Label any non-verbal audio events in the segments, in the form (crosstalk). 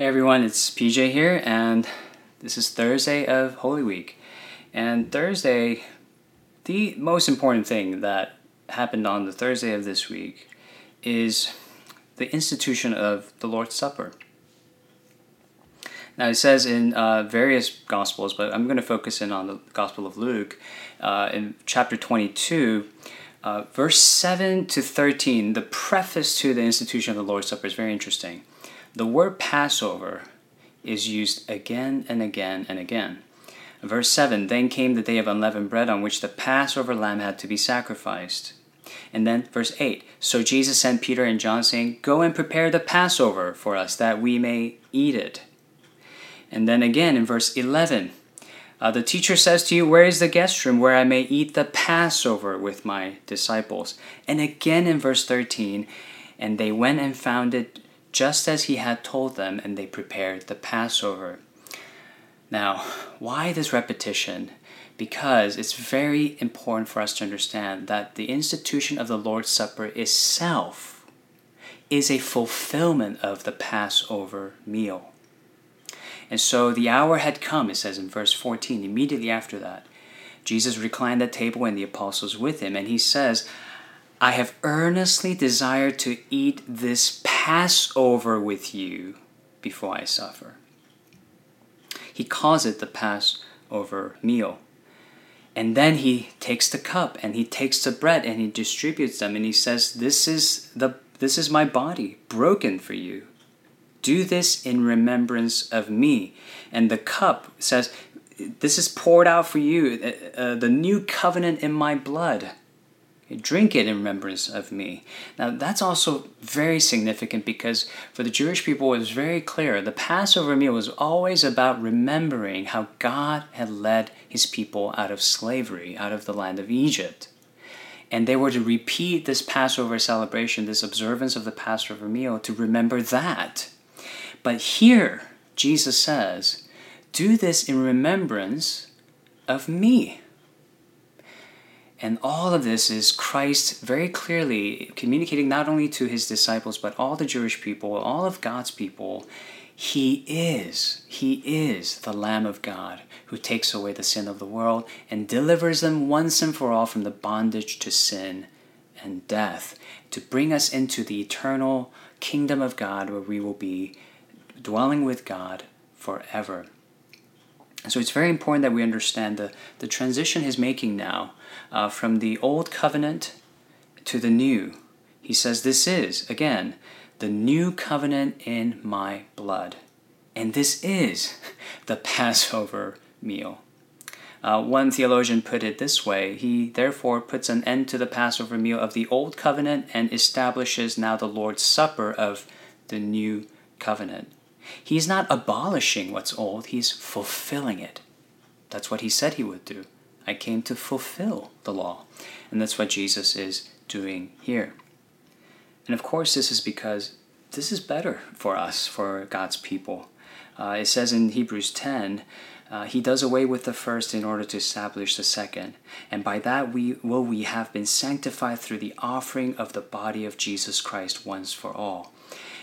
Hey everyone, it's PJ here, and this is Thursday of Holy Week. And Thursday, the most important thing that happened on the Thursday of this week is the institution of the Lord's Supper. Now, it says in uh, various Gospels, but I'm going to focus in on the Gospel of Luke, uh, in chapter 22, uh, verse 7 to 13, the preface to the institution of the Lord's Supper is very interesting. The word Passover is used again and again and again. Verse 7 Then came the day of unleavened bread on which the Passover lamb had to be sacrificed. And then verse 8 So Jesus sent Peter and John, saying, Go and prepare the Passover for us, that we may eat it. And then again in verse 11 uh, The teacher says to you, Where is the guest room where I may eat the Passover with my disciples? And again in verse 13 And they went and found it just as he had told them, and they prepared the Passover. Now, why this repetition? Because it's very important for us to understand that the institution of the Lord's Supper itself is a fulfillment of the Passover meal. And so the hour had come, it says in verse 14, immediately after that. Jesus reclined at table and the apostles with him, and he says, I have earnestly desired to eat this Passover with you before I suffer. He calls it the Passover meal. And then he takes the cup and he takes the bread and he distributes them and he says, This is the this is my body broken for you. Do this in remembrance of me. And the cup says, This is poured out for you, uh, uh the new covenant in my blood. Drink it in remembrance of me. Now, that's also very significant because for the Jewish people, it was very clear the Passover meal was always about remembering how God had led his people out of slavery, out of the land of Egypt. And they were to repeat this Passover celebration, this observance of the Passover meal, to remember that. But here, Jesus says, Do this in remembrance of me. And all of this is Christ very clearly communicating not only to his disciples, but all the Jewish people, all of God's people. He is, He is the Lamb of God who takes away the sin of the world and delivers them once and for all from the bondage to sin and death, to bring us into the eternal kingdom of God where we will be dwelling with God forever. So it's very important that we understand the, the transition he's making now uh, from the old covenant to the new. He says, This is, again, the new covenant in my blood. And this is (laughs) the Passover meal. Uh, one theologian put it this way He therefore puts an end to the Passover meal of the old covenant and establishes now the Lord's Supper of the new covenant. He's not abolishing what's old, he's fulfilling it. That's what he said he would do. I came to fulfill the law. And that's what Jesus is doing here. And of course, this is because this is better for us, for God's people. Uh, it says in Hebrews 10, uh, he does away with the first in order to establish the second. And by that we will we have been sanctified through the offering of the body of Jesus Christ once for all.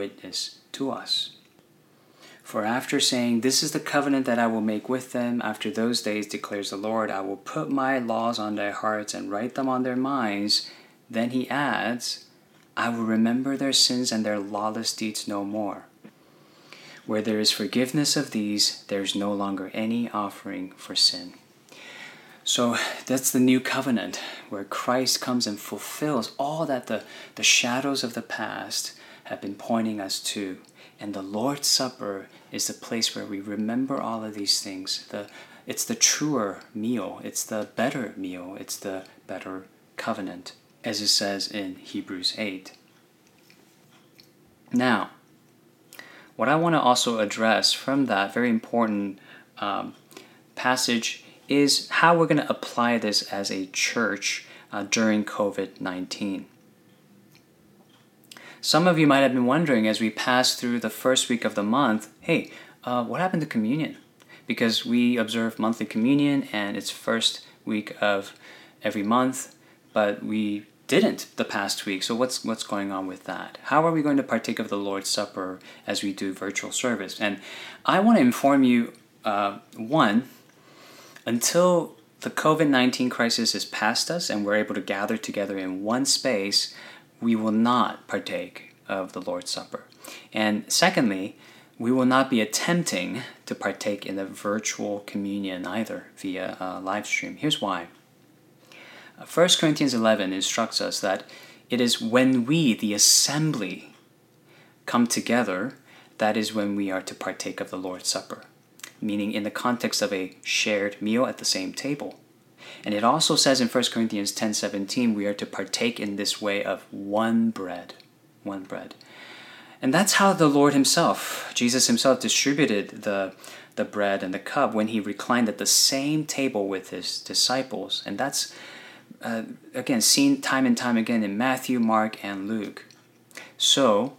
witness to us. For after saying, This is the covenant that I will make with them after those days, declares the Lord, I will put my laws on their hearts and write them on their minds. Then he adds, I will remember their sins and their lawless deeds no more. Where there is forgiveness of these, there is no longer any offering for sin. So that's the new covenant where Christ comes and fulfills all that the, the shadows of the past have been pointing us to. And the Lord's Supper is the place where we remember all of these things. The, it's the truer meal, it's the better meal, it's the better covenant, as it says in Hebrews 8. Now, what I want to also address from that very important um, passage is how we're going to apply this as a church uh, during COVID 19. Some of you might have been wondering as we pass through the first week of the month hey, uh, what happened to communion? Because we observe monthly communion and it's first week of every month, but we didn't the past week. So what's what's going on with that? How are we going to partake of the Lord's Supper as we do virtual service? And I want to inform you, uh, one, until the COVID nineteen crisis is past us and we're able to gather together in one space, we will not partake of the Lord's Supper. And secondly, we will not be attempting to partake in the virtual communion either via uh, live stream. Here's why. 1 Corinthians 11 instructs us that it is when we, the assembly, come together, that is when we are to partake of the Lord's Supper, meaning in the context of a shared meal at the same table. And it also says in 1 Corinthians 10:17 we are to partake in this way of one bread, one bread. And that's how the Lord himself, Jesus himself distributed the the bread and the cup when he reclined at the same table with his disciples. And that's uh, again seen time and time again in Matthew, Mark, and Luke. So,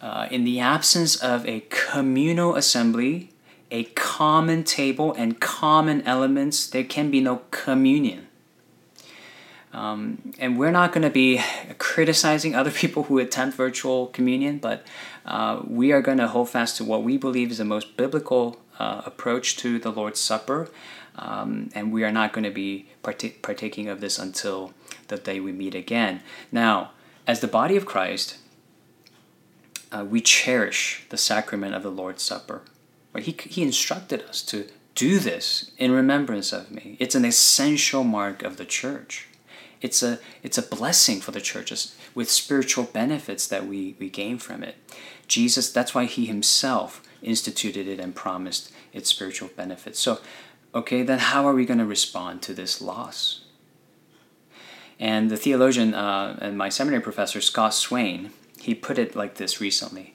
uh, in the absence of a communal assembly, a common table, and common elements, there can be no communion. Um, and we're not going to be criticizing (laughs) other people who attempt virtual communion, but uh, we are going to hold fast to what we believe is the most biblical uh, approach to the Lord's Supper. Um, and we are not going to be part- partaking of this until the day we meet again. Now, as the body of Christ, uh, we cherish the sacrament of the Lord's Supper. Right? He, he instructed us to do this in remembrance of me. It's an essential mark of the church. It's a, it's a blessing for the churches with spiritual benefits that we, we gain from it. Jesus, that's why he himself instituted it and promised its spiritual benefits. So okay, then how are we going to respond to this loss? And the theologian uh, and my seminary professor, Scott Swain, he put it like this recently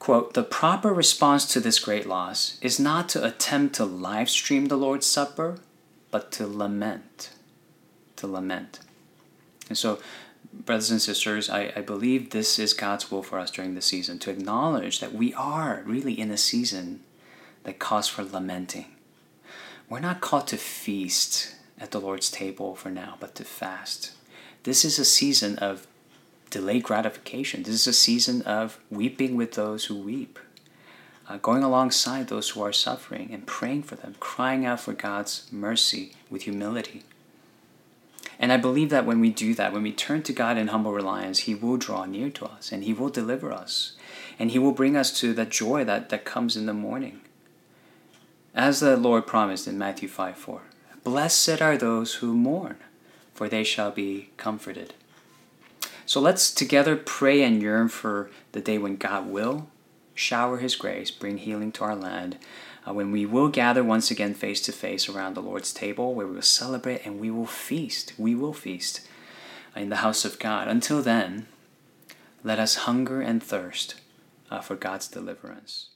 quote the proper response to this great loss is not to attempt to live stream the lord's supper but to lament to lament and so brothers and sisters I, I believe this is god's will for us during the season to acknowledge that we are really in a season that calls for lamenting we're not called to feast at the Lord's table for now, but to fast. This is a season of delayed gratification. This is a season of weeping with those who weep, uh, going alongside those who are suffering and praying for them, crying out for God's mercy with humility. And I believe that when we do that, when we turn to God in humble reliance, He will draw near to us and He will deliver us. And He will bring us to that joy that, that comes in the morning. As the Lord promised in Matthew 5 4 Blessed are those who mourn, for they shall be comforted. So let's together pray and yearn for the day when God will shower His grace, bring healing to our land, uh, when we will gather once again face to face around the Lord's table, where we will celebrate and we will feast. We will feast in the house of God. Until then, let us hunger and thirst uh, for God's deliverance.